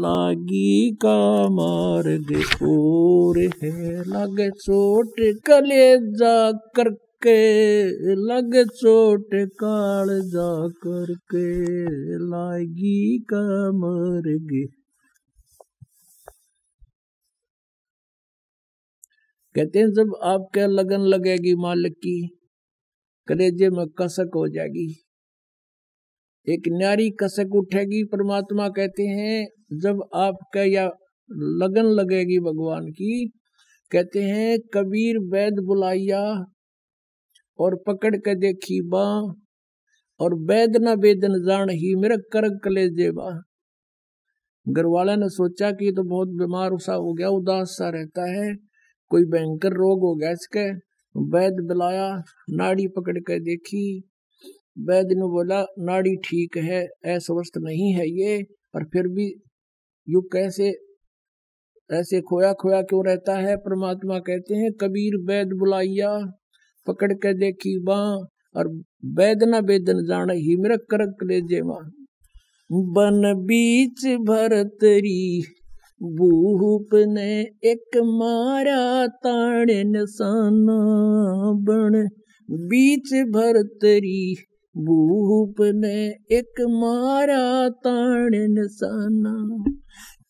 लागी का मार्ग और है। लग चोट कलेजा करके, लग चोट काल जा करके, लागी का मार्ग। कहते हैं, जब आपके लगन लगेगी मालिक की, कलेजे में कसक हो जाएगी। एक न्यारी कसक उठेगी, परमात्मा कहते हैं, जब आपका या लगन लगेगी भगवान की, कहते हैं, कबीर वैद बुलाइया और पकड़ के देखी बा, और वैद न वेदन जान ही मेरा कर कले जेबा घर वाला ने सोचा कि तो बहुत बीमार सा हो गया, उदास सा रहता है, कोई भयंकर रोग हो गया इसके। वैद बुलाया, नाड़ी पकड़ के देखी वैद्य ने बोला, नाड़ी ठीक है, अस्वस्थ नहीं है ये, पर फिर भी यु कैसे, ऐसे खोया खोया क्यों रहता है? परमात्मा कहते हैं, कबीर वैद बुलाइया, पकड़ के देखी बाँ, और वेदना वेदन जान, ही मेरा करक ले जेवा बन बीच भरतरी भूप ने एक मारा ताण निशाना बन, बीच भरतरी भूप ने एक मारा ताण निशाना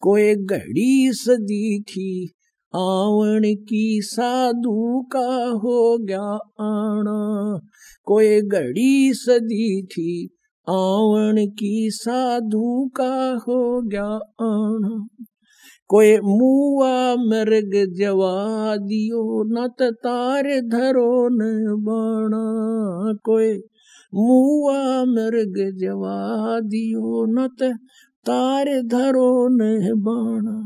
कोई घड़ी सदी थी, आवन की साधु का हो गया आना। कोई घड़ी सदी थी, आवन की साधु का हो गया आना। कोई मुआ मृग जवा दियो न तार धरो न बाणा। कोई मुआ मृग जवा दियो न तार धरो न बाणा।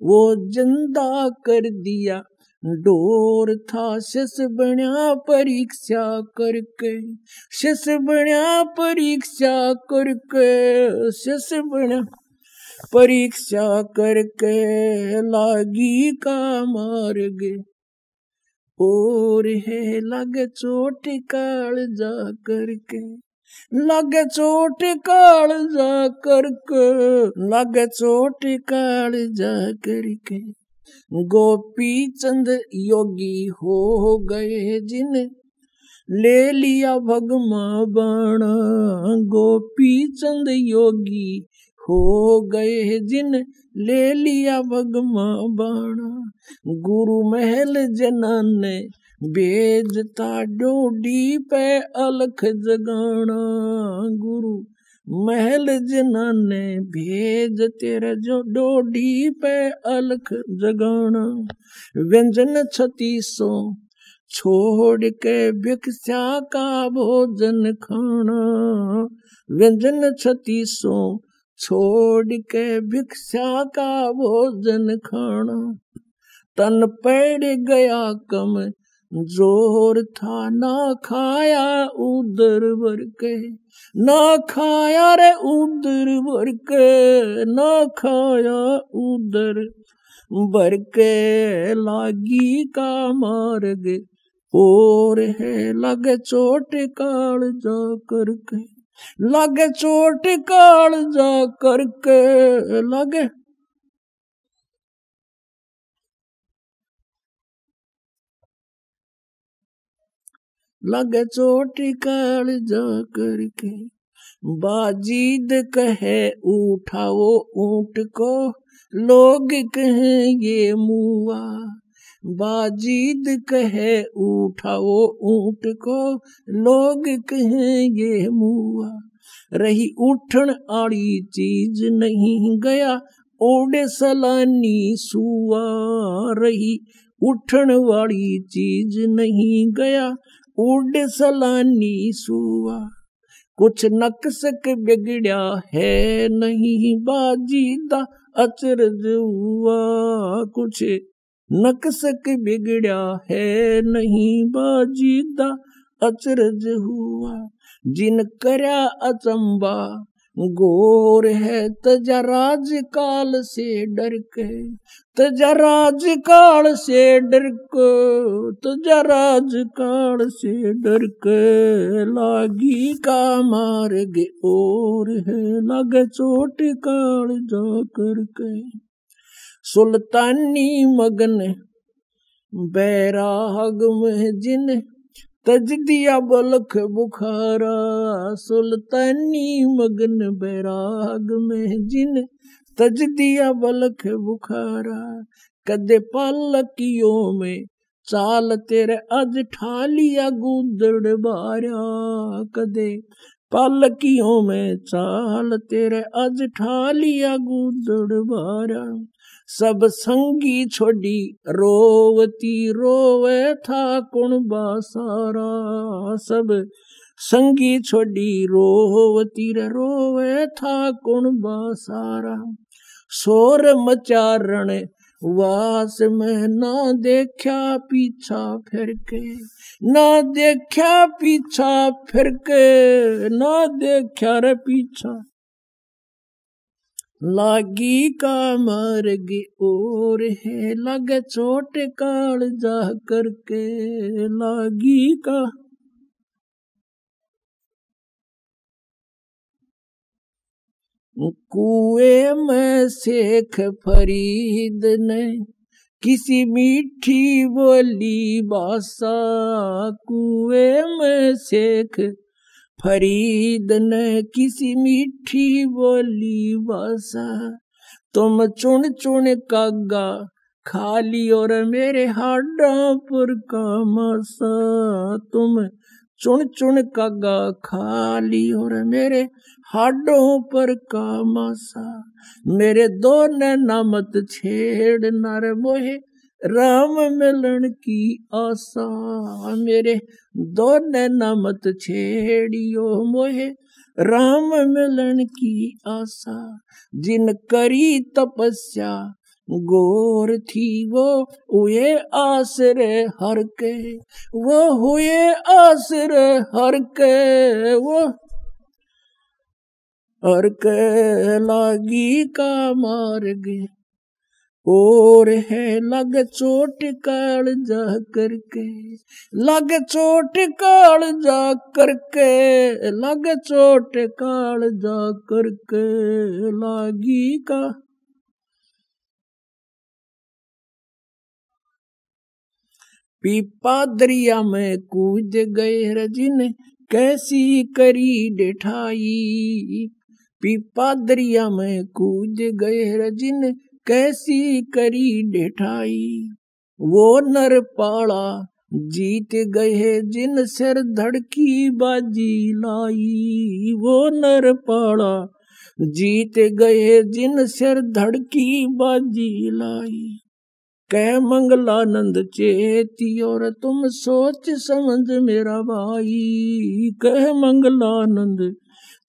वो ज़िंदा कर दिया डोर था शिष बण्या परीक्षा करके शिष बण्या परीक्षा करके शिष बण्या परीक्षा करके लागी का मार्ग। और है लग चोट काल जा करके, लग चोट काल जा करके, लग चोट काल जा करके। गोपी चंद योगी हो गए जिन, ले लिया भगमा बाणा। गोपी चंद योगी हो गए जिन, ले लिया भगमा बाणा। गुरु महल जनान ने भेजता डोडी पे अलख जगाना गुरु महल जनाने, भेज तेरे जो डोडी पे अलख जगाना व्यंजन छतीसो छोड़ के भिक्षा का भोजन खाना व्यंजन छतीसो छोड़ के भिक्षा का भोजन खाना तन पड़ गया कम, ज़ोर था ना खाया उधर भर के ना खाया रे उधर भर के ना खाया उधर भर के लागी का मार्ग, और है लग चोट काल जा करके। लग चोट काल जा करके, लगे। लग चोट काल जा करके बाजीद कहे उठाओ ऊँट को, लोग कहे ये मुआ। बाजीद कहे, उठाओ ऊँट को। लोग कहे, ये मुआ। रही उठन आड़ी चीज़ नहीं गया, ओडे सलानी सुआ। रही उठन वाली चीज़ नहीं गया उड सलानी सुआ। कुछ नक्सक बिगड़या है नहीं, बाजीदा अचरज हुआ। कुछ नक्सक बिगड़या है नहीं बाजीदा अचरज हुआ। जिन करया अचंबा, गोर है तजा राज काल से डर के तजा राज काल से डर को तजा राज काल से डर के लागी का मार गे और है, लगे चोट काल जा कर के सुल्तानी मगन, बैराग में जिन तज दिया बलख बुखारा। सुल्तानी मगन, बैराग में जिन तज दिया बलख बुखारा। कदे पालकियों में चाल तेरे अज ठालिया गुदड़ बारा। कदे पालकियों में चाल तेरे अज ठालिया गुदड़ बारा। सब संगी छोड़ी रोवती रोवे था कुण बासारा। सब संगी छोड़ी रोवती रे रोवे था कुण बासारा। शोर मचारण वास में ना देखा पीछा फिर के ना देखा पीछा फिर के ना देखा रे पीछा। लागी का मार्ग और है, लग चोट काल जा करके लागी का। कुएँ में शेख फरीद ने किसी मीठी बोली, बासा कुएँ में शेख फरीद ने किसी मीठी बोली बासा तुम चुन चुन कागा खाली और मेरे हाडा पर का मासा। तुम चुन चुन कागा खाली और मेरे हाडों पर का मासा। मेरे दो नामत छेड़ नर मोहे राम मिलन की आशा। मेरे दो नामत छेड़ियो मोहे। राम मिलन की आशा, जिन करी तपस्या, गोर थी वो हुए आसरे हर के वो हुए आसरे हर के वो हर के लागी का मार गे और है लग चोट काल जा करके, लग चोट काल जा करके, लग चोट काल जा करके लागी का। पीपा दरिया में कूद गए रजिन, कैसी करी डेठाई पीपा दरिया में कूद गए रजिन कैसी करी डेठाई वो नर पाड़ा जीत गए जिन सिर धड़की बाजी लाई। वो नर पाड़ा जीत गए जिन सिर धड़की बाजी लाई। कह मंगलानंद चेती और तुम सोच समझ मेरा भाई। कह मंगलानंद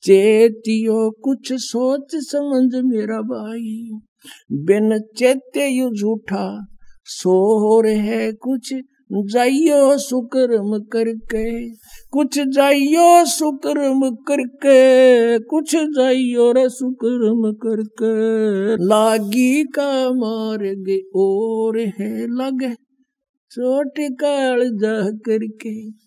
चेतियो कुछ सोच समझ मेरा भाई। बिन चेते यू झूठा सोर है कुछ जाइयो सुकर्म करके। कुछ जाइयो सुकर्म करके, कुछ जाइयो रे सुकर्म करके। लागी का मार्ग और है, लगे चोट काल जा करके।